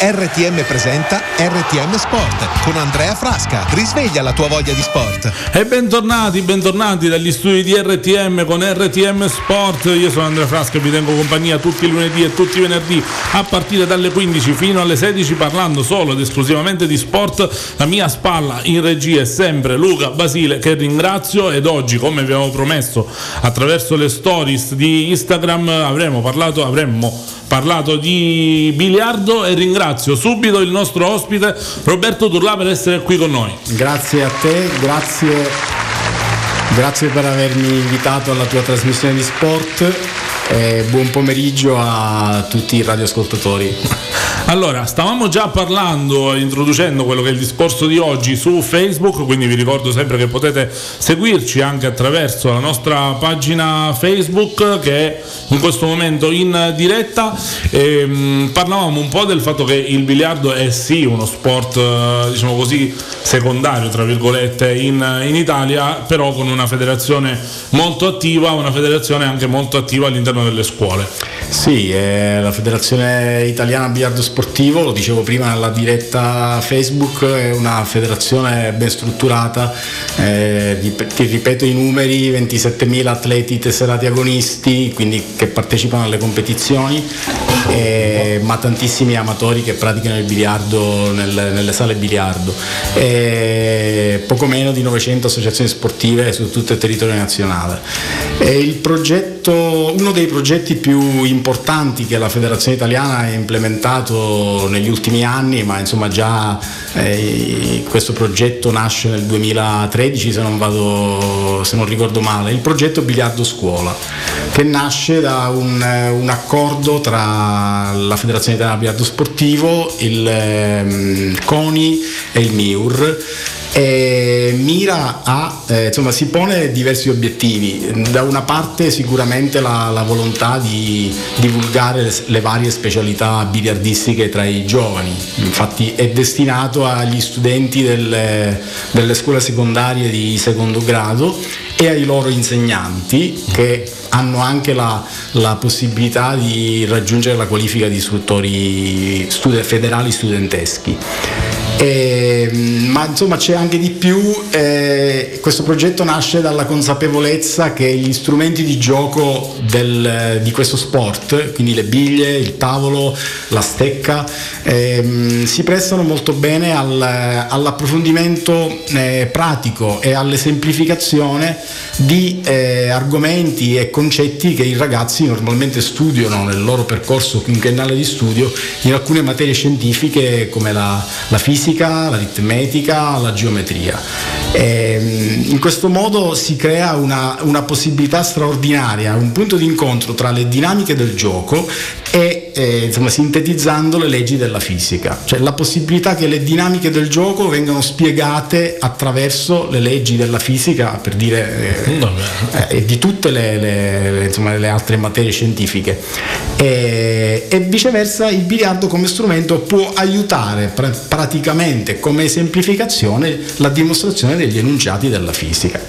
RTM presenta RTM Sport con Andrea Frasca. Risveglia la tua voglia di sport. E bentornati, bentornati dagli studi di RTM con RTM Sport. Io sono Andrea Frasca e vi tengo compagnia tutti i lunedì e tutti i venerdì a partire dalle 15 fino alle 16 parlando solo ed esclusivamente di sport. La mia spalla in regia è sempre Luca Basile che ringrazio ed oggi come abbiamo promesso attraverso le stories di Instagram avremo parlato, avremmo parlato di biliardo e ringrazio subito il nostro ospite Roberto Turla per essere qui con noi. Grazie a te, grazie, grazie per avermi invitato alla tua trasmissione di sport e buon pomeriggio a tutti i radioascoltatori. Allora, stavamo già parlando, introducendo quello che è il discorso di oggi su Facebook, quindi vi ricordo sempre che potete seguirci anche attraverso la nostra pagina Facebook che è in questo momento in diretta. E, mh, parlavamo un po' del fatto che il biliardo è sì uno sport, eh, diciamo così, secondario, tra virgolette, in, in Italia, però con una federazione molto attiva, una federazione anche molto attiva all'interno delle scuole. Sì, è la Federazione Italiana Biliardo Sportivo, lo dicevo prima nella diretta Facebook, è una federazione ben strutturata, eh, ti ripeto i numeri, 27.000 atleti tesserati agonisti, quindi che partecipano alle competizioni, eh, ma tantissimi amatori che praticano il biliardo nel, nelle sale biliardo, e poco meno di 900 associazioni sportive su tutto il territorio nazionale. Progetto, uno dei progetti più importanti che la Federazione Italiana ha implementato negli ultimi anni, ma insomma già eh, questo progetto nasce nel 2013 se non, vado, se non ricordo male, il progetto Biliardo Scuola, che nasce da un, un accordo tra la Federazione Italiana Biliardo Sportivo, il eh, CONI e il MIUR e mira a, eh, insomma, si pone diversi obiettivi. Da una parte sicuramente la, la volontà di divulgare le, le, varie specialità biliardistiche tra i giovani, infatti è destinato agli studenti delle, delle scuole secondarie di secondo grado e ai loro insegnanti che hanno anche la, la possibilità di raggiungere la qualifica di istruttori studi, federali studenteschi. Eh, ma insomma c'è anche di più, eh, questo progetto nasce dalla consapevolezza che gli strumenti di gioco del, di questo sport, quindi le biglie, il tavolo, la stecca, eh, si prestano molto bene al, all'approfondimento eh, pratico e all'esemplificazione di eh, argomenti e concetti che i ragazzi normalmente studiano nel loro percorso quinquennale di studio in alcune materie scientifiche come la, la fisica fisica, l'aritmetica, la geometria. Ehm, in questo modo si crea una, una possibilità straordinaria, un punto di incontro tra le dinamiche del gioco e eh, insomma, sintetizzando le leggi della fisica, cioè la possibilità che le dinamiche del gioco vengano spiegate attraverso le leggi della fisica, per dire, eh, eh, di tutte le, le, insomma, le, altre materie scientifiche. E, e viceversa il biliardo come strumento può aiutare pr- praticamente come esemplificazione la dimostrazione degli enunciati della fisica.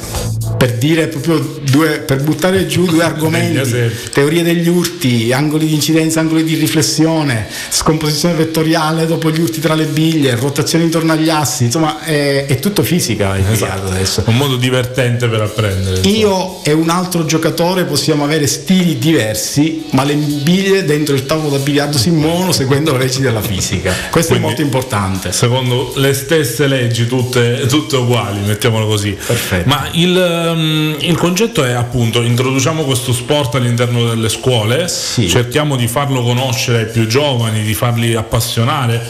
Per dire proprio due, per buttare giù due argomenti, teoria degli urti, angoli di incidenza, angoli di riflessione, scomposizione vettoriale dopo gli urti tra le biglie, rotazione intorno agli assi, insomma è, è tutto fisica esatto. adesso. Un modo divertente per apprendere. Insomma. Io e un altro giocatore possiamo avere stili diversi, ma le biglie dentro il tavolo da biliardo si muovono seguendo le leggi della fisica. Questo Quindi, è molto importante. Secondo le stesse leggi, tutte, tutte uguali, mettiamolo così. Perfetto. Ma il um, il concetto è appunto introduciamo questo sport all'interno delle scuole, sì. cerchiamo di farlo conoscere ai più giovani, di farli appassionare,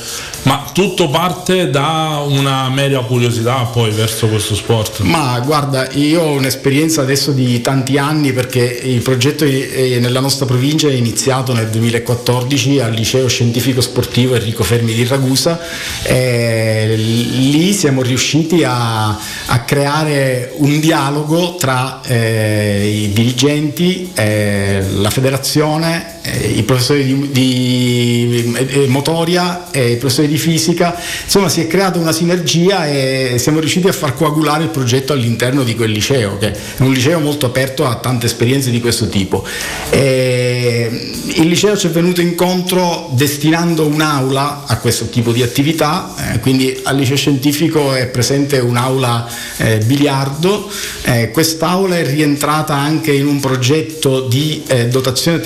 ma tutto parte da una mera curiosità poi verso questo sport. Ma guarda, io ho un'esperienza adesso di tanti anni perché il progetto nella nostra provincia è iniziato nel 2014 al liceo scientifico sportivo Enrico Fermi di Ragusa e lì siamo riusciti a, a creare un dialogo tra eh, i dirigenti, eh, la federazione, i professori di, di eh, motoria e i professori di fisica. Insomma si è creata una sinergia e siamo riusciti a far coagulare il progetto all'interno di quel liceo, che è un liceo molto aperto a tante esperienze di questo tipo. E il liceo ci è venuto incontro destinando un'aula a questo tipo di attività, eh, quindi al liceo scientifico è presente un'aula eh, biliardo, eh, quest'aula è rientrata anche in un progetto di eh, dotazione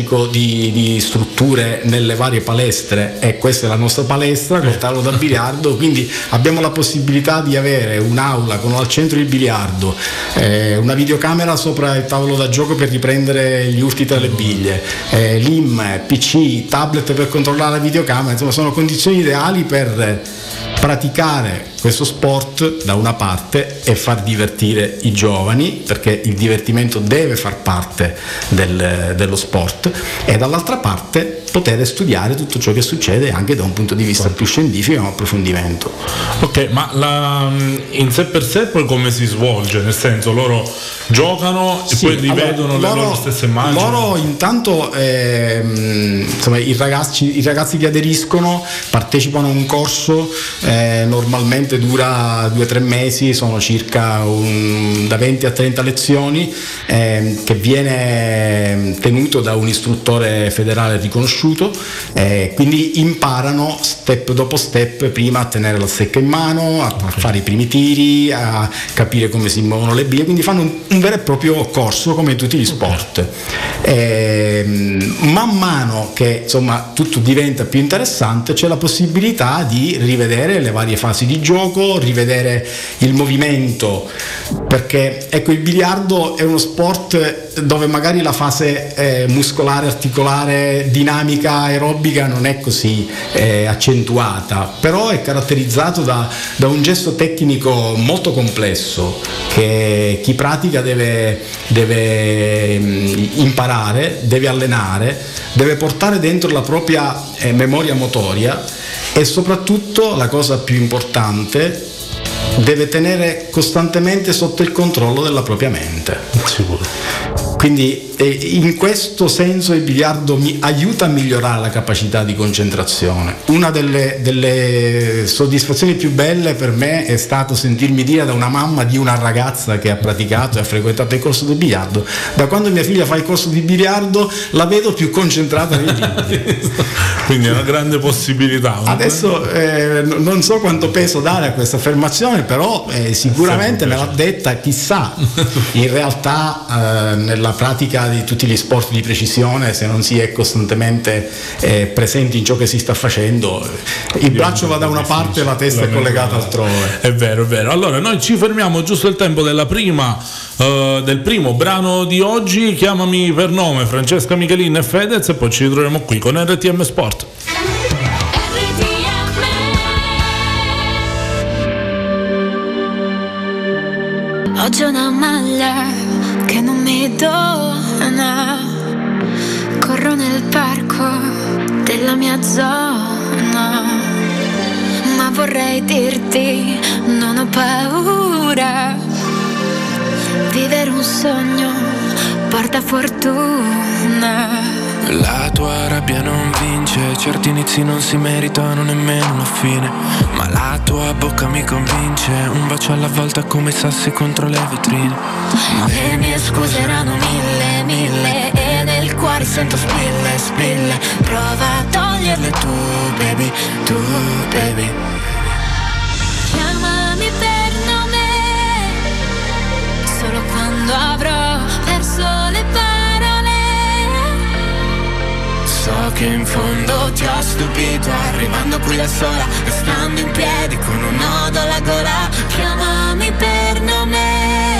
tecnologico di, di, strutture nelle varie palestre. E questa è la nostra palestra col tavolo da biliardo, quindi abbiamo la possibilità di avere un'aula con al centro il biliardo, eh, una videocamera sopra il tavolo da gioco per riprendere gli urti tra le biglie, eh, l'IM, PC, tablet per controllare la videocamera, insomma sono condizioni ideali per praticare questo sport da una parte e far divertire i giovani perché il divertimento deve far parte del, dello sport e dall'altra parte poter studiare tutto ciò che succede anche da un punto di vista più scientifico e un approfondimento. Ok, ma la, in sé per sé poi come si svolge? Nel senso loro giocano e sì, poi rivedono allora, le loro, loro stesse immagini? Loro intanto ehm, insomma, i, ragazzi, i, ragazzi, che aderiscono partecipano a un corso eh, normalmente dura 2-3 mesi, sono circa un, da 20 a 30 lezioni eh, che viene tenuto da un istruttore federale riconosciuto, eh, quindi imparano step dopo step prima a tenere la stecca in mano, a, a fare i primi tiri, a capire come si muovono le biglie, quindi fanno un, un vero e proprio corso come in tutti gli sport. Eh, man mano che insomma tutto diventa più interessante c'è la possibilità di rivedere le varie fasi di gioco, rivedere il movimento, perché ecco il biliardo è uno sport dove magari la fase eh, muscolare, articolare, dinamica, aerobica non è così eh, accentuata, però è caratterizzato da, da un gesto tecnico molto complesso che chi pratica deve, deve mm, imparare, deve allenare, deve portare dentro la propria eh, memoria motoria e soprattutto la cosa più importante deve tenere costantemente sotto il controllo della propria mente. Sicuro. Quindi eh, in questo senso il biliardo mi aiuta a migliorare la capacità di concentrazione. Una delle, delle, soddisfazioni più belle per me è stato sentirmi dire da una mamma di una ragazza che ha praticato e ha frequentato il corso di biliardo, da quando mia figlia fa il corso di biliardo la vedo più concentrata nei libri. Quindi è una grande possibilità. Adesso eh, non so quanto peso dare a questa affermazione, però eh, sicuramente me l'ha detta chissà. In realtà eh, nella la pratica di tutti gli sport di precisione, se non si è costantemente eh, presenti in ciò che si sta facendo, il braccio va da una parte e la testa è collegata altrove. È vero, è vero. Allora, noi ci fermiamo giusto il tempo della prima, uh, del primo brano di oggi. Chiamami per nome Francesca Michelin e Fedez e poi ci ritroviamo qui con RTM Sport. Oggi una maglia che non mi dona. Della mia zona, ma vorrei dirti non ho paura. Vivere un sogno porta fortuna. La tua rabbia non vince, certi inizi non si meritano nemmeno una fine. Ma la tua bocca mi convince, un bacio alla volta come sassi contro le vetrine. Le mie scuse erano mille, mille, cuore sento spille, spille. Prova a toglierle tu, baby, tu, baby. Chiamami per nome, solo quando avrò perso le parole So che in fondo ti ho stupito Arrivando qui da sola Restando in piedi con un nodo alla gola Chiamami per nome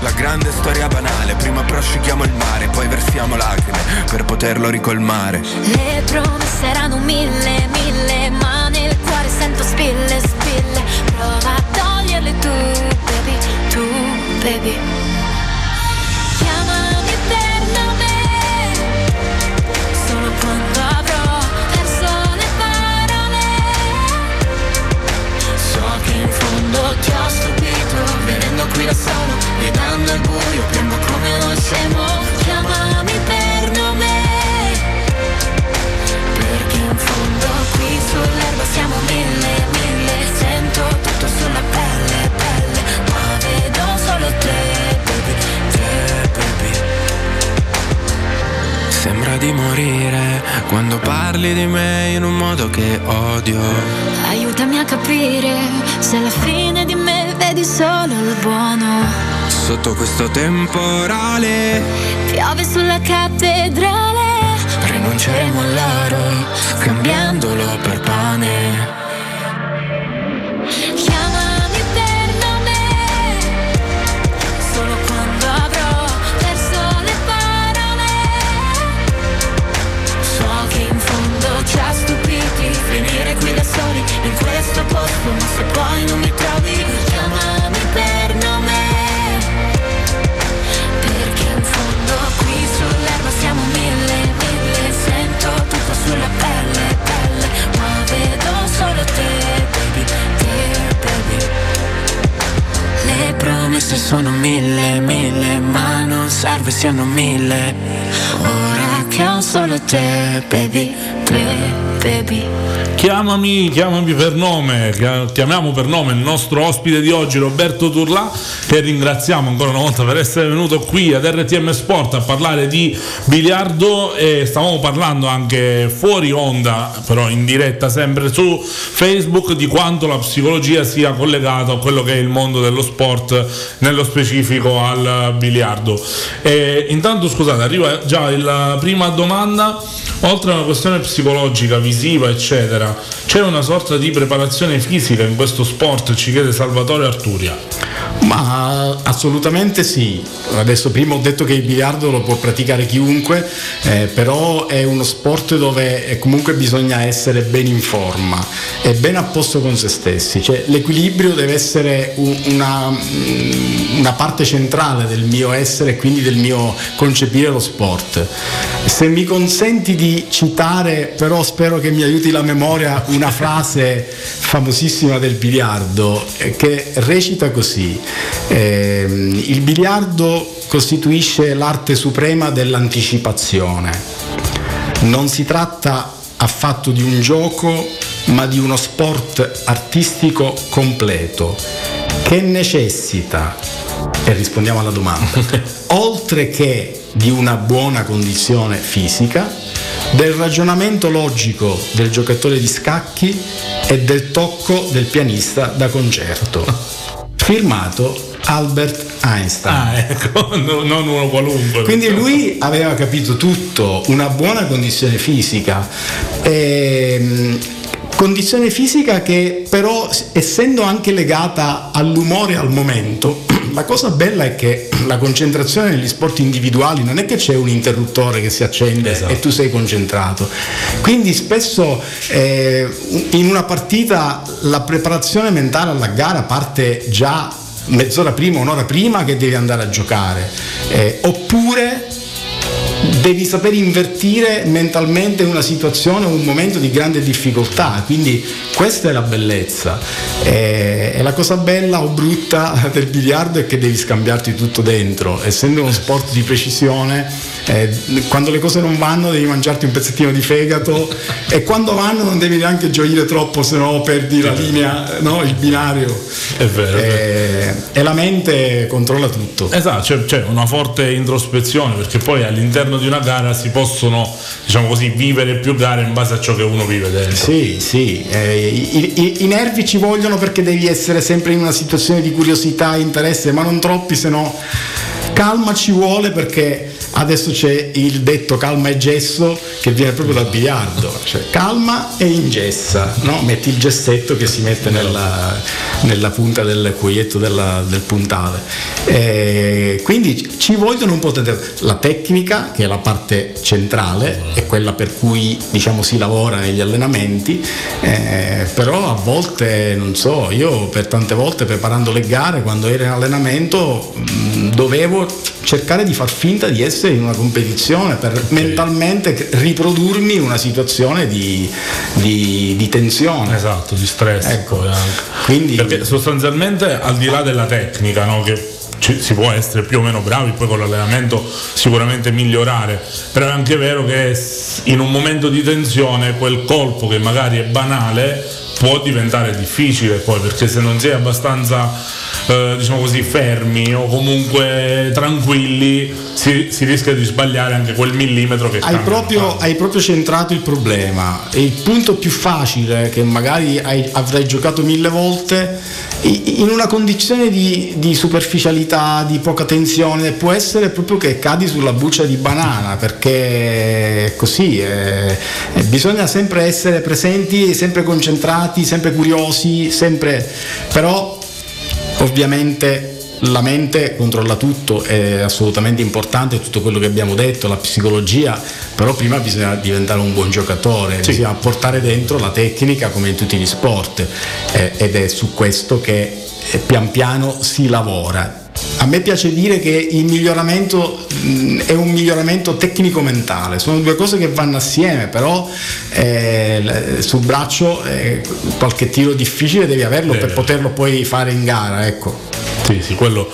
la grande storia banale, prima prosciughiamo il mare, poi versiamo lacrime per poterlo ricolmare. Le promesse erano mille, mille, ma nel cuore sento spille, spille. Prova a toglierle tu, baby, tu, baby. Chiamami eternamente, solo quando avrò perso le parole. Ti ho quando qui da solo Vedendo il buio piombo come uno scemo. Chiamami per nome Perché in fondo qui sull'erba siamo mille, mille. Sento tutto sulla pelle, pelle Ma vedo solo te, baby, te, baby. Sembra di morire quando parli di me in un modo che odio. Aiutami a capire se alla fine vedi solo il buono. Sotto questo temporale Piove sulla cattedrale. rinunceremo all'oro, scambiandolo per pane. Chiamami per nome. Solo quando avrò perso le parole. So che in fondo ci ha stupiti finire qui da soli in questo posto, ma se poi non mi trovi, promesse sono mille, mille, ma non serve siano mille. Ora che ho solo te, baby, te, baby. Chiamami, chiamami per nome, chia- chiamiamo per nome il nostro ospite di oggi Roberto Turlà che ringraziamo ancora una volta per essere venuto qui ad RTM Sport a parlare di biliardo e stavamo parlando anche fuori onda, però in diretta sempre su Facebook di quanto la psicologia sia collegata a quello che è il mondo dello sport, nello specifico al biliardo. E intanto scusate, arriva già la prima domanda, oltre a una questione psicologica, visiva, eccetera, c'è una sorta di preparazione fisica in questo sport, ci chiede Salvatore Arturia. Ma assolutamente sì. Adesso prima ho detto che il biliardo lo può praticare chiunque, eh, però è uno sport dove eh, comunque bisogna essere ben in forma e ben a posto con se stessi. Cioè, l'equilibrio deve essere un- una, mm, una parte centrale del mio essere e quindi del mio concepire lo sport. Se mi consenti di citare, però spero che mi aiuti la memoria, una frase famosissima del biliardo eh, che recita così. Ehm, il biliardo costituisce l'arte suprema dell'anticipazione. Non si tratta affatto di un gioco, ma di uno sport artistico completo che necessita, e rispondiamo alla domanda, oltre che di una buona condizione fisica, del ragionamento logico del giocatore di scacchi e del tocco del pianista da concerto. Firmato Albert Einstein. Ah, ecco, no- non uno qualunque. Quindi lui aveva capito tutto, una buona condizione fisica. Ehm, condizione fisica che però essendo anche legata all'umore al momento, la cosa bella è che la concentrazione negli sport individuali non è che c'è un interruttore che si accende Esatto. e tu sei concentrato. Quindi spesso eh, in una partita la preparazione mentale alla gara parte già mezz'ora prima, un'ora prima che devi andare a giocare. Eh, oppure devi saper invertire mentalmente una situazione, un momento di grande difficoltà, quindi questa è la bellezza. E, e la cosa bella o brutta del biliardo è che devi scambiarti tutto dentro, essendo uno sport di precisione, eh, quando le cose non vanno devi mangiarti un pezzettino di fegato e quando vanno non devi neanche gioire troppo, se no perdi la linea, no? il binario. È vero. è vero. E, e la mente controlla tutto. Esatto, c'è, c'è una forte introspezione perché poi all'interno di una gara si possono, diciamo così, vivere più gare in base a ciò che uno vive dentro. Sì, sì, eh, i, i- i nervi ci vogliono perché devi essere sempre in una situazione di curiosità, interesse, ma non troppi, se no calma ci vuole perché adesso c'è il detto calma e gesso che viene proprio dal biliardo, cioè calma e ingessa, no? metti il gessetto che si mette nella, nella punta del cuoietto della- del puntale. Eh, quindi ci vogliono un po' di la tecnica che è la parte centrale, è quella per cui diciamo si lavora negli allenamenti, eh, però a volte non so, io per tante volte preparando le gare quando ero in allenamento mh, dovevo cercare di far finta di essere in una competizione per mentalmente c- riprodurmi una situazione di, di- di tensione. Esatto, di stress. Ecco. Quindi Perché sostanzialmente al di là della tecnica, no, che ci- si può essere più o meno bravi, poi con l'allenamento sicuramente migliorare, però è anche vero che in un momento di tensione quel colpo che magari è banale può diventare difficile poi perché se non è abbastanza eh, diciamo così fermi o comunque tranquilli si, si rischia di sbagliare anche quel millimetro che Hai proprio, hai proprio centrato il problema. E il punto più facile, che magari hai- avrai giocato mille volte, in una condizione di, di superficialità, di poca tensione, può essere proprio che cadi sulla buccia di banana, perché è così. eh, eh, bisogna sempre essere presenti, sempre concentrati, sempre curiosi, sempre. però ovviamente la mente controlla tutto, è assolutamente importante tutto quello che abbiamo detto, la psicologia, però prima bisogna diventare un buon giocatore, bisogna portare dentro la tecnica come in tutti gli sport eh, ed è su questo che eh, pian piano si lavora. A me piace dire che il miglioramento mh, è un miglioramento tecnico-mentale, sono due cose che vanno assieme, però eh, l- sul braccio eh, qualche tiro difficile devi averlo Deve per poterlo poi fare in gara, ecco. Sì, sì, quello,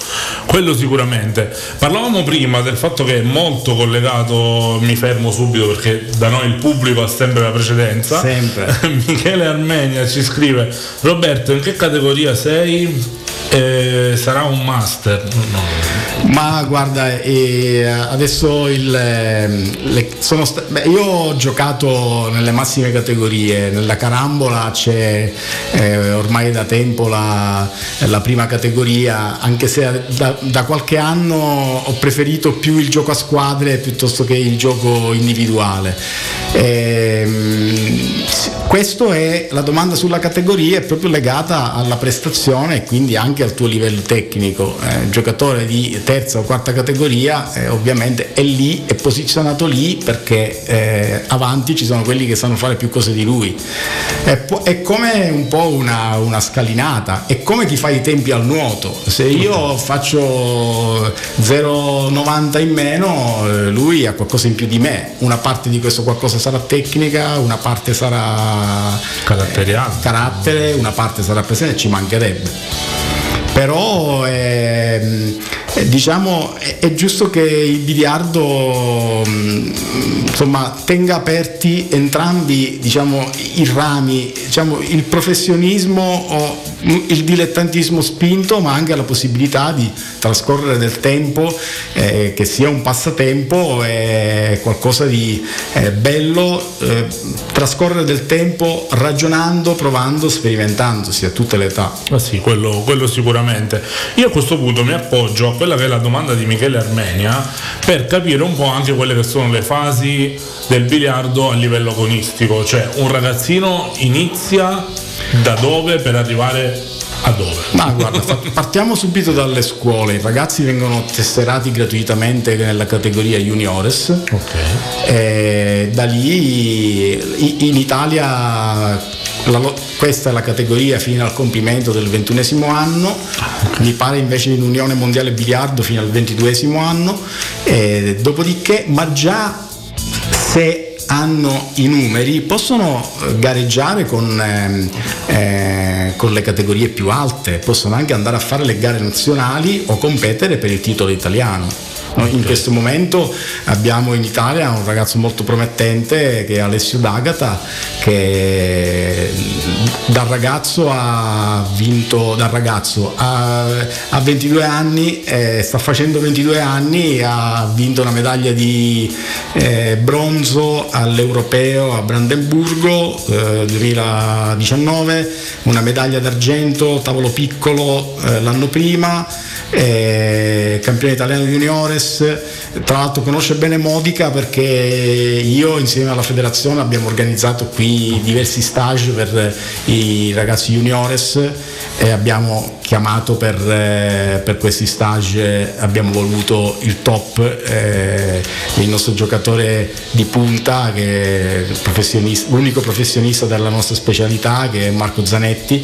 quello sicuramente. Parlavamo prima del fatto che è molto collegato, mi fermo subito perché da noi il pubblico ha sempre la precedenza. Sempre. Michele Armenia ci scrive, Roberto, in che categoria sei? Eh, sarà un master? No. Ma guarda, eh, adesso il, ehm, le- sono sta- beh, io ho giocato nelle massime categorie, nella carambola c'è eh, ormai da tempo la, la prima categoria, anche se da, da qualche anno ho preferito più il gioco a squadre piuttosto che il gioco individuale. Ehm, sì, questo è la domanda sulla categoria è proprio legata alla prestazione e quindi anche al tuo livello tecnico. Eh, giocatore di terza o quarta categoria eh, ovviamente è lì, è posizionato lì perché eh, avanti ci sono quelli che sanno fare più cose di lui. È, è come un po' una, una scalinata, è come chi fa i tempi al nuoto. Se io faccio 0,90 in meno, eh, lui ha qualcosa in più di me. Una parte di questo qualcosa sarà tecnica, una parte sarà Caratteriale. carattere, una parte sarà presente, ci mancherebbe. Però ehm, eh, diciamo è, è giusto che il biliardo mm, insomma, tenga aperti entrambi diciamo, i rami, diciamo, il professionismo o il dilettantismo spinto, ma anche la possibilità di trascorrere del tempo, eh, che sia un passatempo, è qualcosa di eh, bello, eh, trascorrere del tempo ragionando, provando, sperimentandosi a tutte le età. Ah sì, quello, quello sicuramente. Io a questo punto mi appoggio a quella che è la domanda di Michele Armenia per capire un po' anche quelle che sono le fasi del biliardo a livello agonistico, cioè un ragazzino inizia da dove per arrivare a dove. Ma guarda, partiamo subito dalle scuole. I ragazzi vengono tesserati gratuitamente nella categoria juniores. Ok. E da lì in Italia la questa è la categoria fino al compimento del ventunesimo anno, mi pare invece in Unione Mondiale Biliardo fino al ventiduesimo anno, E dopodiché, ma già se hanno i numeri possono eh, gareggiare con, ehm, eh, con le categorie più alte, possono anche andare a fare le gare nazionali o competere per il titolo italiano. No, In questo momento abbiamo in Italia un ragazzo molto promettente che è Alessio D'Agata che da ragazzo ha vinto, da ragazzo a, a 22 anni, eh, sta facendo 22 anni, ha vinto una medaglia di eh, bronzo all'Europeo a Brandenburgo eh, 2019, una medaglia d'argento tavolo piccolo eh, l'anno prima, eh, campione italiano juniores, tra l'altro conosce bene Modica perché io insieme alla federazione abbiamo organizzato qui diversi stage per i ragazzi juniores e abbiamo chiamato per, eh, per questi stage, abbiamo voluto il top, eh, il nostro giocatore di punta, che è professionista- l'unico professionista della nostra specialità, che è Marco Zanetti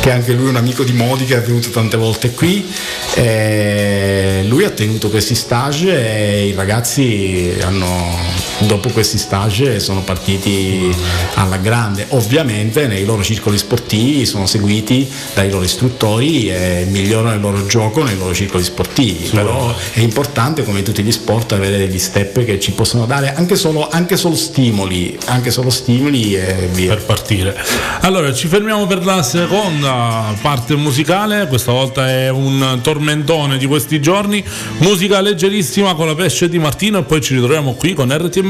che anche lui è un amico di Modi che è venuto tante volte qui. E lui ha tenuto questi stage e i ragazzi hanno dopo questi stage sono partiti alla grande. Ovviamente nei loro circoli sportivi sono seguiti dai loro istruttori e migliorano il loro gioco nei loro circoli sportivi. Però è importante come in tutti gli sport avere degli step che ci possono dare anche solo, anche solo stimoli, anche solo stimoli e via. per partire. Allora, ci fermiamo per la seconda parte musicale, questa volta è un tormentone di questi giorni, musica leggerissima con la pesce di Martino e poi ci ritroviamo qui con RTM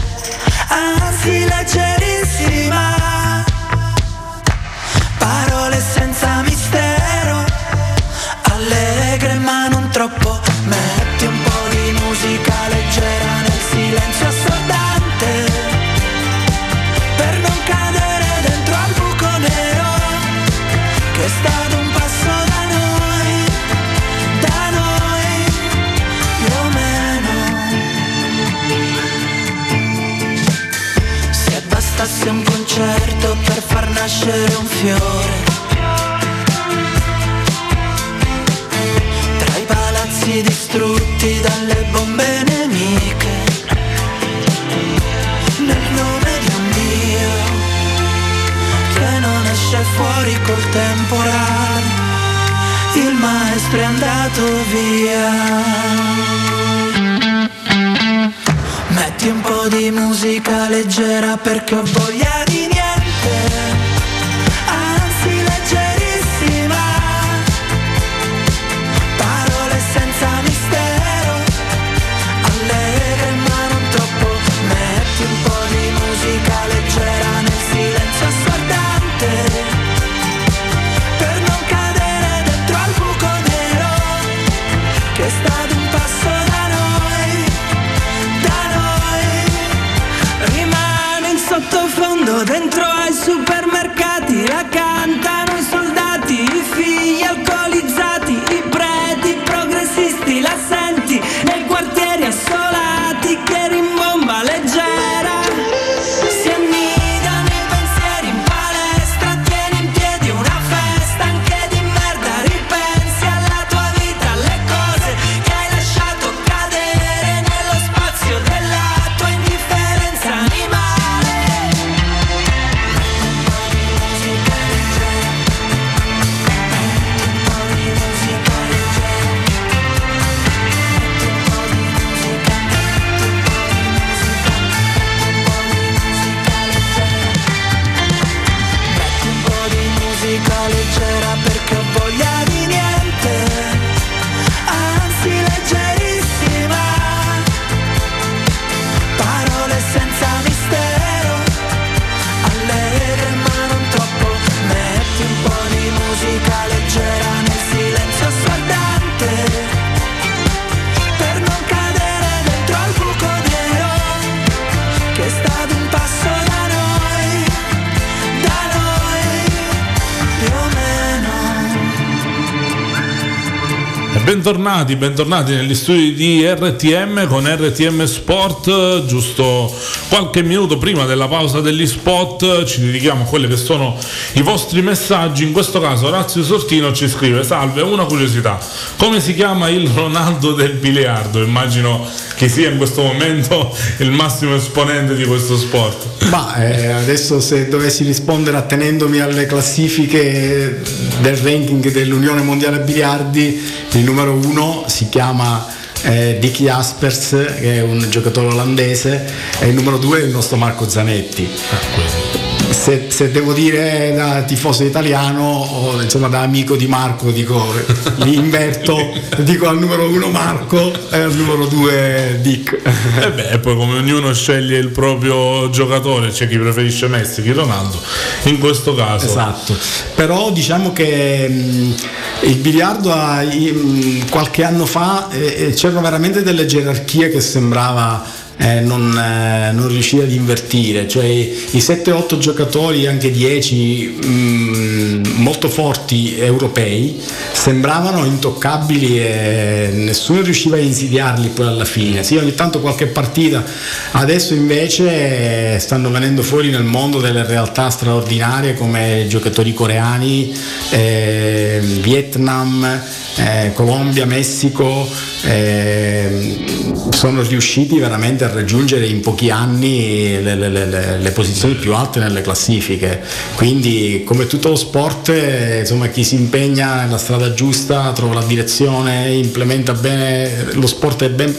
bentornati, bentornati negli studi di RTM con RTM Sport, giusto qualche minuto prima della pausa degli spot ci dedichiamo a quelli che sono i vostri messaggi, in questo caso Orazio Sortino ci scrive salve, una curiosità, come si chiama il Ronaldo del biliardo? Immagino che sia in questo momento il massimo esponente di questo sport. Ma eh, adesso se dovessi rispondere attenendomi alle classifiche del ranking dell'Unione Mondiale Biliardi, il numero uno si chiama eh, Dick Jaspers, che è un giocatore olandese, e il numero due è il nostro Marco Zanetti. Se, se devo dire da tifoso italiano o insomma da amico di Marco dico li inverto dico al numero uno Marco e al numero due Dick. E beh, poi come ognuno sceglie il proprio giocatore, c'è chi preferisce Messi, chi Ronaldo, in questo caso. Esatto, però diciamo che mh, il biliardo ha- mh, qualche anno fa eh, eh, c'erano veramente delle gerarchie che sembrava eh, non, eh, non riuscire ad invertire, cioè i 7-8 giocatori, anche 10 mh, molto forti europei sembravano intoccabili e nessuno riusciva a insidiarli poi alla fine. Sì, ogni tanto qualche partita, adesso invece eh, stanno venendo fuori nel mondo delle realtà straordinarie come giocatori coreani, eh, Vietnam, eh, Colombia, Messico, eh, sono riusciti veramente a raggiungere in pochi anni le, le- le- le- posizioni più alte nelle classifiche. Quindi come tutto lo sport, eh, insomma, chi si impegna nella strada giusta, trova la direzione, implementa bene, lo sport è ben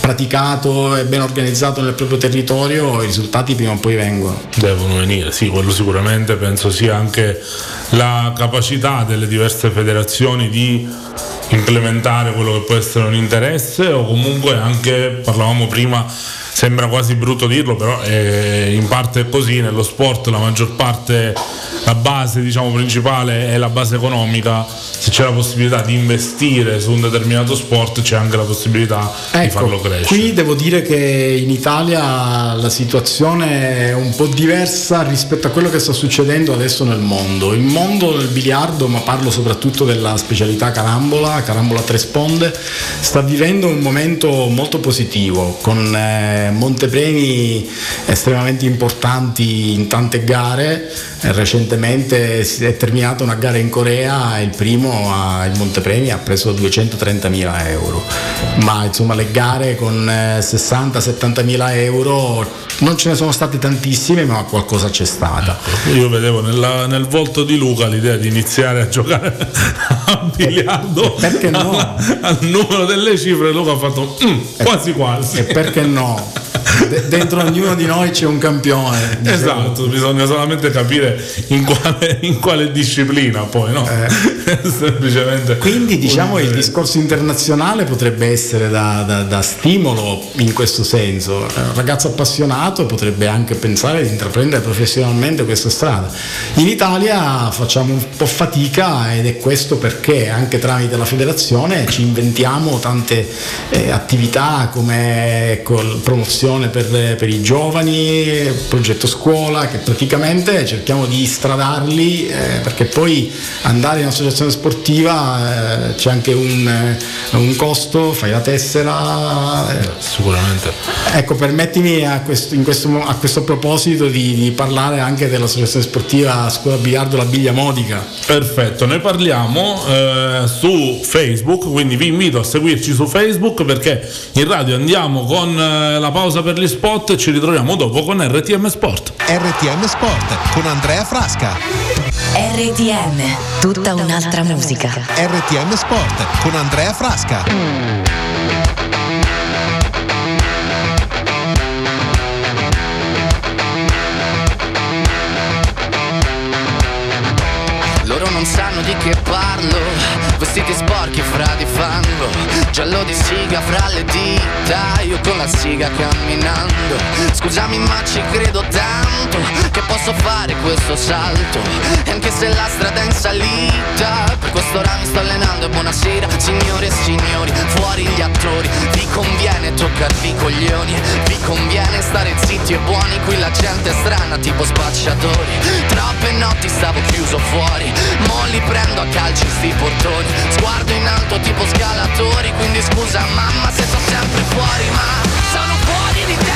praticato e ben organizzato nel proprio territorio, i risultati prima o poi vengono. devono venire, sì, quello sicuramente penso sia anche la capacità delle diverse federazioni di implementare quello che può essere un interesse o comunque anche, parlavamo prima, sembra quasi brutto dirlo, però è in parte è così, nello sport la maggior parte, la base diciamo principale è la base economica, se c'è la possibilità di investire su un determinato sport c'è anche la possibilità di farlo crescere. Ecco, Qui devo dire che in Italia la situazione è un po' diversa rispetto a quello che sta succedendo adesso nel mondo. Il mondo del biliardo, ma parlo soprattutto della specialità carambola, carambola a tre sponde, sta vivendo un momento molto positivo con eh, montepremi estremamente importanti in tante gare. Eh, recentemente si è terminata una gara in Corea e il primo ha, il montepremi ha preso 230.000 euro. Ma insomma le gare con eh, 60-70 mila euro non ce ne sono state tantissime, ma qualcosa c'è stata. Io vedevo nella- nel volto di Luca l'idea di iniziare a giocare a biliardo Perché no? al numero delle cifre Luca ha fatto "Mm, quasi quasi E perché no? De- dentro ognuno di noi c'è un campione. diciamo. Esatto, bisogna solamente capire in quale, in quale disciplina poi, no? Semplicemente. Eh. Quindi diciamo il un- discorso internazionale potrebbe essere da, da- da stimolo in questo senso. Eh, Un ragazzo appassionato potrebbe anche pensare di intraprendere professionalmente questa strada. In Italia facciamo un po' fatica ed è questo perché anche tramite la federazione ci inventiamo tante eh, attività come ecco, l- promozione per, per i giovani, progetto scuola, che praticamente cerchiamo di stradarli eh, perché poi andare in associazione sportiva eh, c'è anche un, eh, un costo, fai la tessera. eh. Sicuramente. Ecco, permettimi a questo, in questo a questo proposito di, di parlare anche dell'associazione sportiva Scuola Biliardo La Biglia Modica. Perfetto, ne parliamo eh, su Facebook, quindi vi invito a seguirci su Facebook perché in radio andiamo con eh, la pausa per gli spot e ci ritroviamo dopo con RTM Sport. RTM Sport con Andrea Frasca. RTM, tutta un'altra musica. RTM Sport con Andrea Frasca. Loro non sanno di che parlo. Vestiti sporchi fra di fango Giallo di siga fra le dita. Io con la siga camminando. Scusami ma ci credo tanto Che posso fare questo salto. E anche se la strada è in salita Per questo ora mi sto allenando E buonasera signore e signori. Fuori gli attori Vi conviene toccarvi i coglioni. Vi conviene stare zitti e buoni Qui la gente è strana tipo spacciatori. Troppe notti stavo chiuso fuori Mo li prendo a calci sti portoni. Sguardo in alto tipo scalatori Quindi scusa mamma se sto sempre fuori Ma sono fuori di testa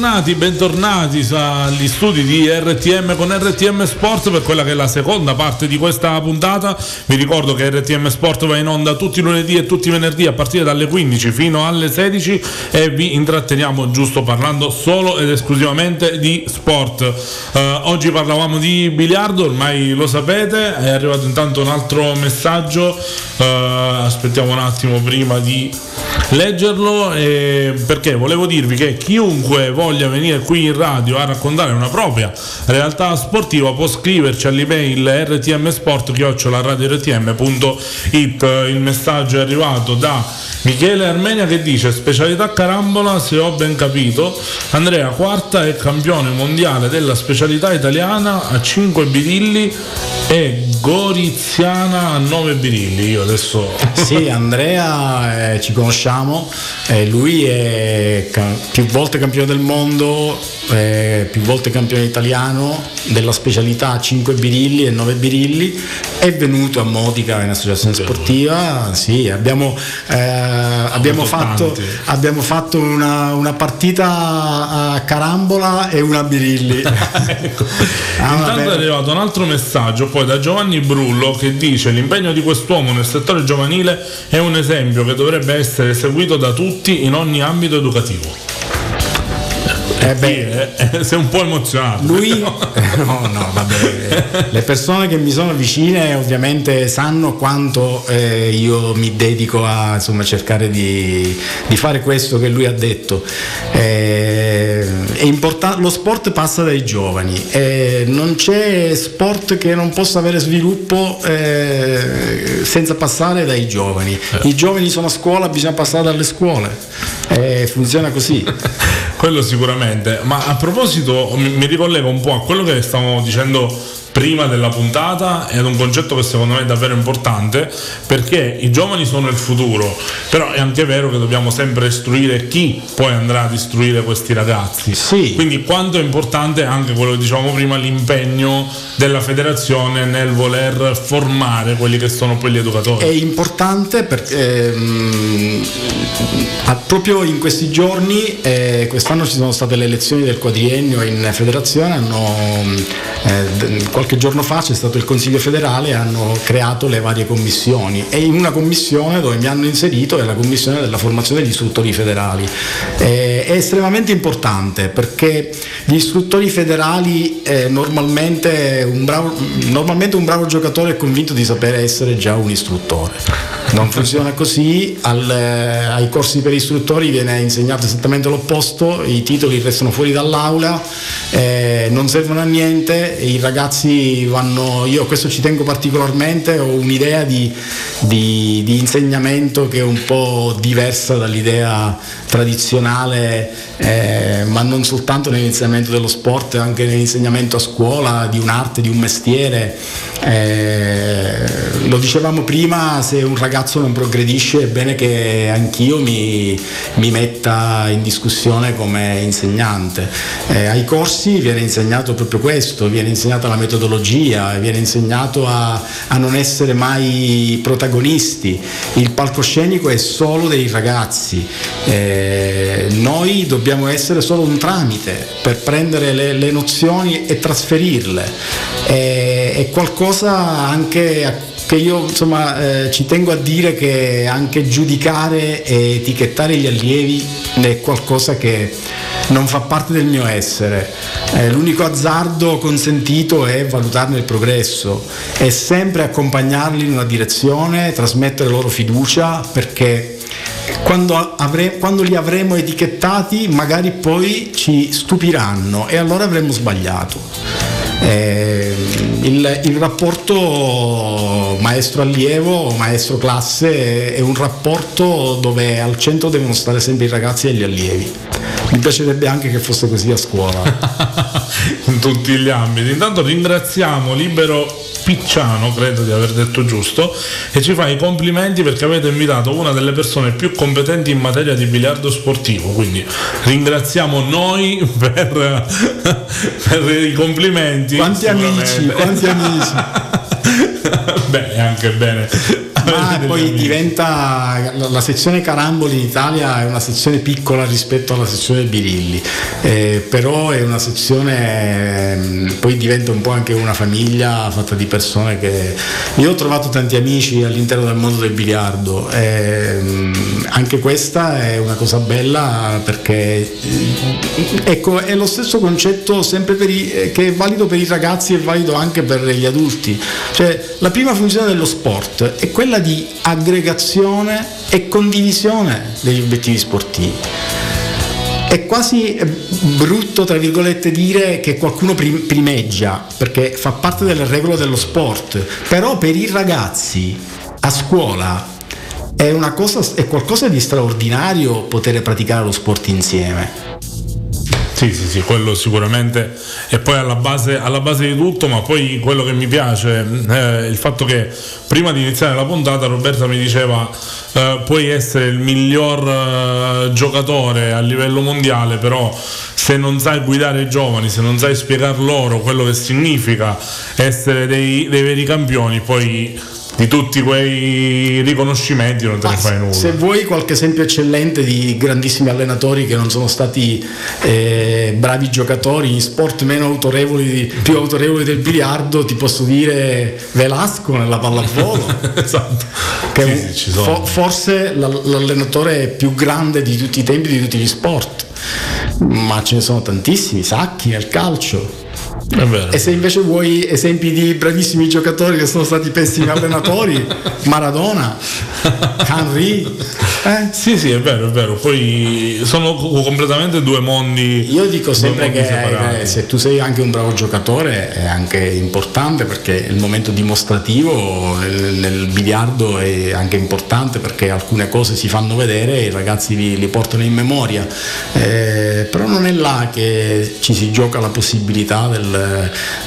bentornati, bentornati agli studi di RTM con RTM Sport per quella che è la seconda parte di questa puntata. Vi ricordo che RTM Sport va in onda tutti i lunedì e tutti i venerdì a partire dalle 15 fino alle 16 e vi intratteniamo giusto parlando solo ed esclusivamente di sport. Eh, oggi parlavamo di biliardo, ormai lo sapete, è arrivato intanto un altro messaggio, eh, aspettiamo un attimo prima di leggerlo eh, perché volevo dirvi che chiunque voglia venire qui in radio a raccontare una propria realtà sportiva può scriverci all'email rtmsport.it il messaggio è arrivato da Michele Armenia che dice specialità carambola se ho ben capito Andrea Quarta è campione mondiale della specialità italiana a 5 birilli e Goriziana a 9 birilli io adesso Sì, Andrea eh, ci conosciamo, eh, lui è ca- più volte campione del mondo, eh, più volte campione italiano della specialità 5 birilli e 9 birilli, è venuto a Modica in associazione sportiva, sì, abbiamo, eh, abbiamo, fatto, abbiamo fatto una, una partita a carambola e una birilli. Ah, Intanto vabbè. è arrivato un altro messaggio poi da Giovanni Brullo che dice l'impegno di quest'uomo nel settore giovanile è un esempio che dovrebbe essere seguito da tutti in ogni ambito educativo. Eh beh, Eh, eh, sei un po' emozionato. Lui, no, no, vabbè, le persone che mi sono vicine ovviamente sanno quanto eh, io mi dedico a insomma, cercare di, di fare questo che lui ha detto. Eh, è importa- lo sport passa dai giovani, eh, non c'è sport che non possa avere sviluppo eh, senza passare dai giovani. I giovani sono a scuola, bisogna passare dalle scuole, Eh, funziona così. Quello sicuramente, ma a proposito mi, mi ricollego un po' a quello che stavamo dicendo prima della puntata ed un concetto che secondo me è davvero importante perché i giovani sono il futuro, però è anche vero che dobbiamo sempre istruire chi poi andrà ad istruire questi ragazzi. Sì. Quindi quanto è importante anche quello che dicevamo prima, l'impegno della federazione nel voler formare quelli che sono poi gli educatori. È importante perché ehm, proprio in questi giorni, eh, quest'anno ci sono state le elezioni del quadriennio in federazione, hanno, eh, d- qualche giorno fa c'è stato il Consiglio federale e hanno creato le varie commissioni e in una commissione dove mi hanno inserito è la commissione della formazione degli istruttori federali. Eh, è estremamente importante perché gli istruttori federali eh, normalmente, un bravo, normalmente un bravo giocatore è convinto di sapere essere già un istruttore. Non funziona così, al- ai corsi per istruttori viene insegnato esattamente l'opposto, i titoli restano fuori dall'aula, eh, non servono a niente, i ragazzi vanno, io a questo ci tengo particolarmente, ho un'idea di, di- di insegnamento che è un po' diversa dall'idea tradizionale, eh, ma non soltanto nell'insegnamento dello sport, anche nell'insegnamento a scuola di un'arte, di un mestiere. Eh, lo dicevamo prima, se un ragazzo non progredisce è bene che anch'io mi, mi metta in discussione come insegnante. Eh, ai corsi viene insegnato proprio questo, viene insegnata la metodologia, viene insegnato a, a non essere mai protagonisti. Il palcoscenico è solo dei ragazzi, Eh, noi dobbiamo essere solo un tramite per prendere le, le nozioni e trasferirle. È, è qualcosa anche a- che io insomma eh, ci tengo a dire che anche giudicare e etichettare gli allievi è qualcosa che non fa parte del mio essere. Eh, l'unico azzardo consentito è valutarne il progresso e sempre accompagnarli in una direzione, trasmettere loro fiducia perché quando, avre- quando li avremo etichettati magari poi ci stupiranno e allora avremo sbagliato. Eh, il, il rapporto maestro-allievo, maestro-classe è un rapporto dove al centro devono stare sempre i ragazzi e gli allievi. Mi piacerebbe anche che fosse così a scuola. in tutti gli ambiti. Intanto ringraziamo Libero Picciano, credo di aver detto giusto, e ci fa i complimenti perché avete invitato una delle persone più competenti in materia di biliardo sportivo. Quindi ringraziamo noi per, per i complimenti. Quanti amici, quanti amici. Beh, anche bene. Ma poi diventa la, sezione Caramboli in Italia è una sezione piccola rispetto alla sezione Birilli, eh, però è una sezione ehm, poi diventa un po' anche una famiglia fatta di persone che io ho trovato tanti amici all'interno del mondo del biliardo. ehm, anche questa è una cosa bella perché eh, ecco, è lo stesso concetto sempre per i- eh, che è valido per i ragazzi e valido anche per gli adulti. Cioè, la prima funzione dello sport è quella di aggregazione e condivisione degli obiettivi sportivi. È quasi eh, brutto, tra virgolette, dire che qualcuno prim- primeggia, perché fa parte delle regole dello sport, però per i ragazzi a scuola è, cosa, è qualcosa di straordinario poter praticare lo sport insieme. Sì, sì, sì, quello sicuramente. È poi alla base, alla base di tutto, ma poi quello che mi piace è il fatto che prima di iniziare la puntata Roberta mi diceva eh, puoi essere il miglior eh, giocatore a livello mondiale, però se non sai guidare i giovani, se non sai spiegar loro quello che significa essere dei, dei veri campioni, poi di tutti quei riconoscimenti non te ne fai nulla. Se vuoi qualche esempio eccellente di grandissimi allenatori che non sono stati eh, bravi giocatori in sport meno autorevoli, più autorevoli del biliardo, ti posso dire Velasco nella pallavolo. esatto. che Sì, sì, fo- forse la- l'allenatore più grande di tutti i tempi, di tutti gli sport. Ma ce ne sono tantissimi, Sacchi nel calcio. E se invece vuoi esempi di bravissimi giocatori che sono stati pessimi allenatori, Maradona, Henry, eh? Sì, sì, è vero, è vero. Poi sono co- completamente due mondi. Io dico sempre che separati. se tu sei anche un bravo giocatore è anche importante perché il momento dimostrativo nel, nel biliardo è anche importante perché alcune cose si fanno vedere e i ragazzi li, li portano in memoria. Eh, però non è là che ci si gioca la possibilità del,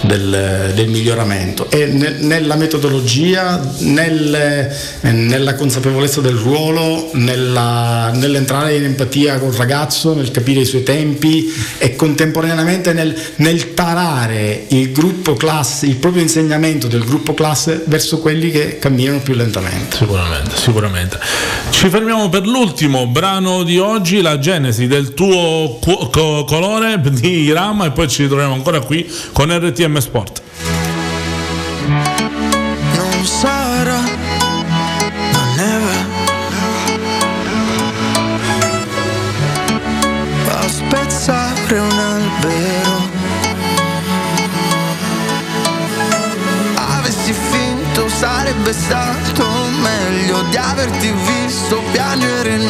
del- del miglioramento. È ne- nella metodologia, nel- nella consapevolezza del ruolo, nella- nell'entrare in empatia col ragazzo, nel capire i suoi tempi e contemporaneamente nel, nel tarare il gruppo classe, il proprio insegnamento del gruppo classe verso quelli che camminano più lentamente. Sicuramente, sicuramente. Ci fermiamo per l'ultimo brano di oggi, la genesi del tuo colore di Rama e poi ci ritroviamo ancora qui con RTM Sport. Non sarà la neve a spezzare un albero. Avessi finto sarebbe stato meglio di averti visto piangere in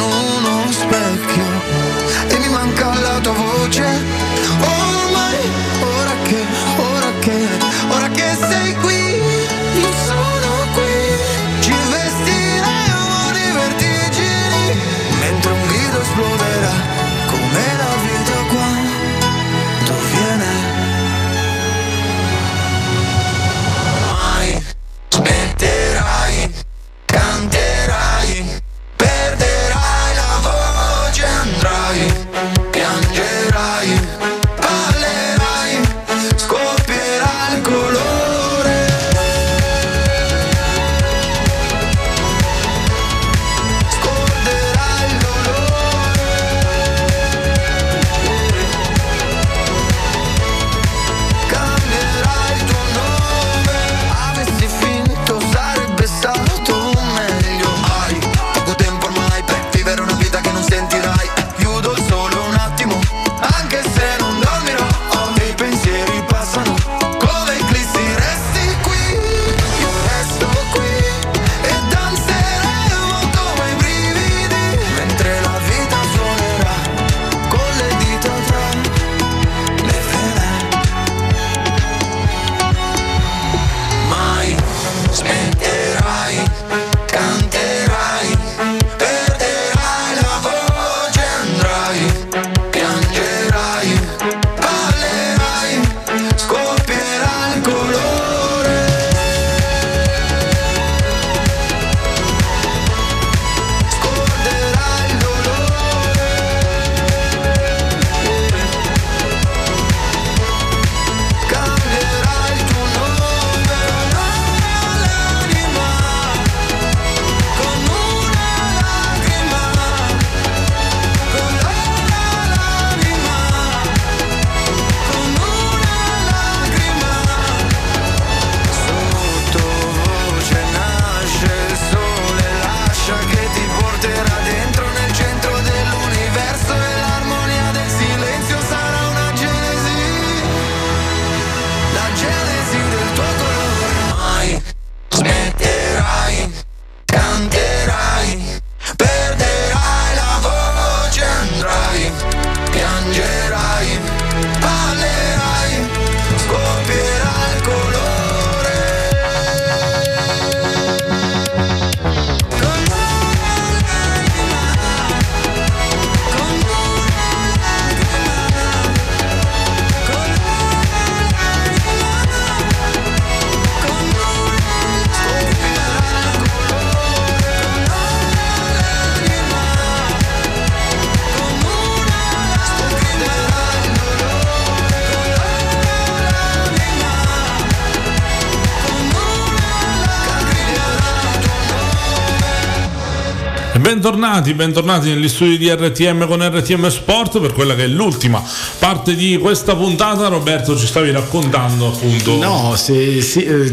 Bentornati, bentornati negli studi di RTM con RTM Sport per quella che è l'ultima parte di questa puntata. Roberto ci stavi raccontando appunto. No, sì, sì, eh,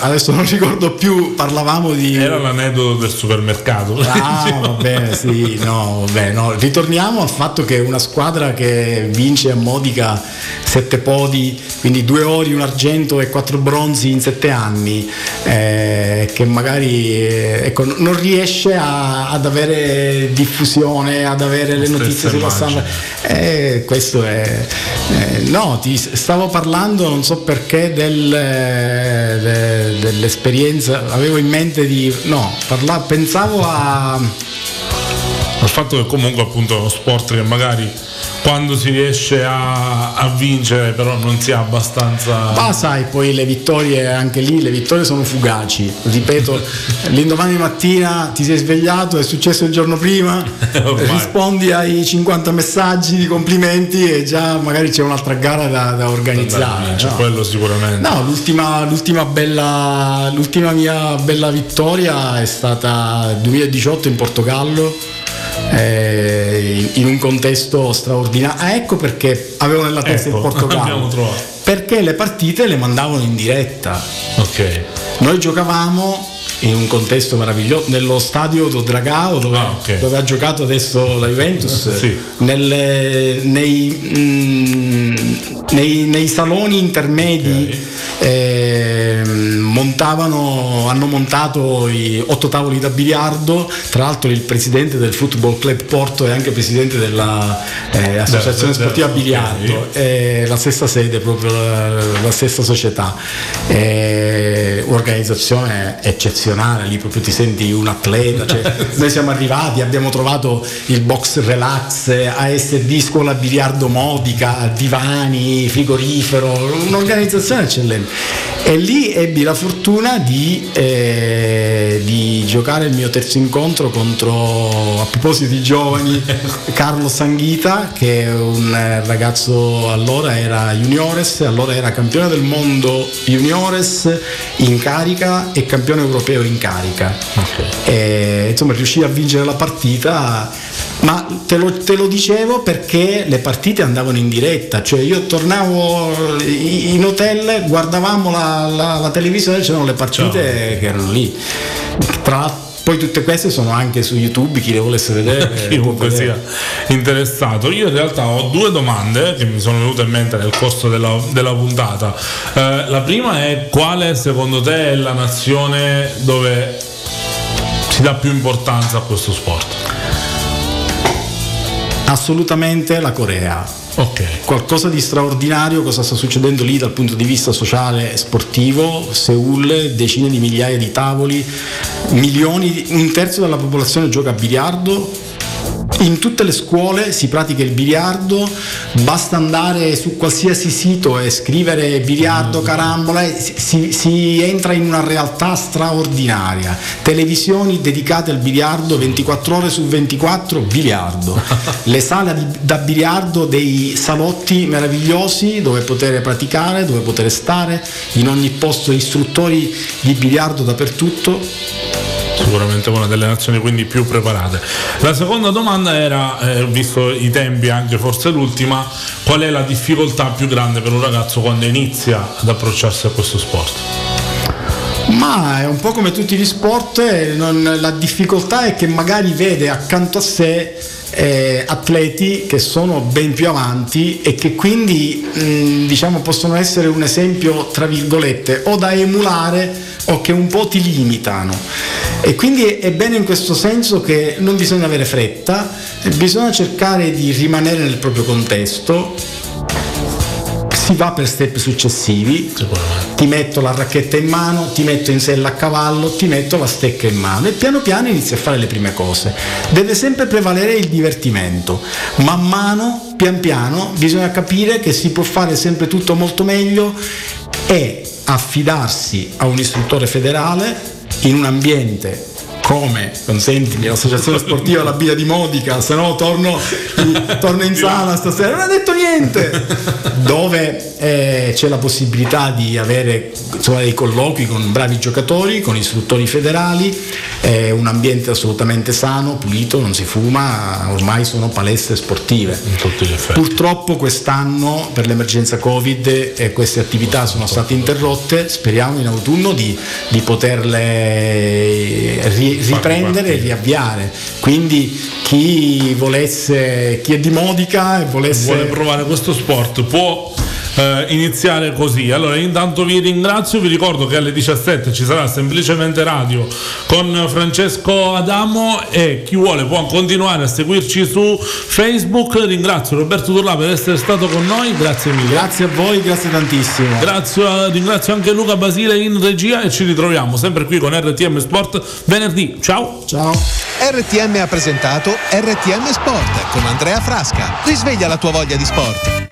adesso non ricordo più, parlavamo di... Era l'aneddoto del supermercato. Ah, vabbè, sì, no, vabbè, no. Ritorniamo al fatto che una squadra che vince a Modica sette podi, quindi due ori, un argento e quattro bronzi in sette anni, eh, che magari eh, ecco, non riesce a- ad avere diffusione, ad avere le notizie sulla stampa. Eh, questo è. eh, no, ti stavo parlando, non so perché, del, eh, de- dell'esperienza. Avevo in mente di. No, parla- pensavo a. Il fatto che comunque appunto sport che magari quando si riesce a, a vincere però non si ha abbastanza... Ma sai, poi le vittorie, anche lì, le vittorie sono fugaci. Ripeto, l'indomani mattina ti sei svegliato, è successo il giorno prima, rispondi ai 50 messaggi di complimenti e già magari c'è un'altra gara da, da organizzare. C'è no? quello sicuramente. No, l'ultima, l'ultima bella, l'ultima mia bella vittoria è stata nel 2018 in Portogallo. Eh, in un contesto straordinario. Ah, ecco perché avevo nella testa Ecco, il Portogallo. Perché le partite le mandavano in diretta. Ok. Noi giocavamo in un contesto meraviglioso nello stadio do Dragao dove, Ah, ok. dove ha giocato adesso la Juventus Sì. nelle- nei, mm, nei- nei saloni intermedi Ok. ehm, mon- montavano, hanno montato i otto tavoli da biliardo, tra l'altro il presidente del Football Club Porto è anche presidente dell'Associazione da- Sportiva Biliardo, è la stessa sede, proprio la, la stessa società. È organizzazione eccezionale, lì proprio ti senti un atleta. cioè, noi siamo arrivati, abbiamo trovato il box relax, ASD, scuola biliardo modica, divani, frigorifero, un'organizzazione eccellente. E lì ebbi la fortuna di, eh, di giocare il mio terzo incontro contro, a proposito di giovani, Carlo Sanghita, che è un eh, ragazzo allora era juniores, allora era campione del mondo juniores in carica e campione europeo in carica. E, insomma riuscì a vincere la partita, ma te lo, te lo dicevo perché le partite andavano in diretta, cioè io tornavo in hotel, guardavamo la, la- la televisione, c'erano le partite che erano lì. Tra l'altro poi tutte queste sono anche su YouTube, chi le volesse vedere. chiunque sia interessato. Io in realtà ho due domande che mi sono venute in mente nel corso della, della puntata. Eh, la prima è quale secondo te è la nazione dove si dà più importanza a questo sport? Assolutamente la Corea. Ok. Qualcosa di straordinario, cosa sta succedendo lì dal punto di vista sociale e sportivo? Seoul, decine di migliaia di tavoli, milioni, un terzo della popolazione gioca a biliardo. In tutte le scuole si pratica il biliardo, basta andare su qualsiasi sito e scrivere biliardo, carambola, si, si- entra in una realtà straordinaria. Televisioni dedicate al biliardo 24 ore su 24, biliardo. Le sale da biliardo dei salotti meravigliosi dove poter praticare, dove poter stare, in ogni posto istruttori di biliardo dappertutto. Sicuramente una delle nazioni quindi più preparate. La seconda domanda era, eh, visto i tempi, anche forse l'ultima, qual è la difficoltà più grande per un ragazzo quando inizia ad approcciarsi a questo sport? Ma è un po' come tutti gli sport, eh, non- la difficoltà è che magari vede accanto a sé eh, atleti che sono ben più avanti e che quindi mh, diciamo possono essere un esempio tra virgolette o da emulare o che un po' ti limitano. E quindi è- bene in questo senso che non bisogna avere fretta, bisogna cercare di rimanere nel proprio contesto, si va per step successivi, ti metto la racchetta in mano, ti metto in sella a cavallo, ti metto la stecca in mano e piano piano inizi a fare le prime cose. Deve sempre prevalere il divertimento. Man mano, pian piano, bisogna capire che si può fare sempre tutto molto meglio e affidarsi a un istruttore federale in un ambiente come, consentimi, l'associazione sportiva La Bia di Modica, se no torno, torno in sala stasera, non ha detto niente, dove eh, c'è la possibilità di avere insomma, dei colloqui con bravi giocatori, con istruttori federali, è un ambiente assolutamente sano, pulito, non si fuma, ormai sono palestre sportive. In tutti gli effetti. Purtroppo quest'anno per l'emergenza Covid eh, queste attività sono state interrotte, speriamo in autunno di, di poterle ri- riprendere e riavviare. Quindi chi volesse, chi è di Modica e volesse... vuole provare questo sport può eh, iniziare così. Allora, intanto vi ringrazio, vi ricordo che alle 17 ci sarà semplicemente radio con Francesco Adamo e chi vuole può continuare a seguirci su Facebook. Ringrazio Roberto Turla per essere stato con noi, grazie mille. Grazie a voi, grazie tantissimo. Grazie, ringrazio anche Luca Basile in regia e ci ritroviamo sempre qui con RTM Sport venerdì. Ciao! Ciao! RTM ha presentato RTM Sport con Andrea Frasca. Risveglia la tua voglia di sport.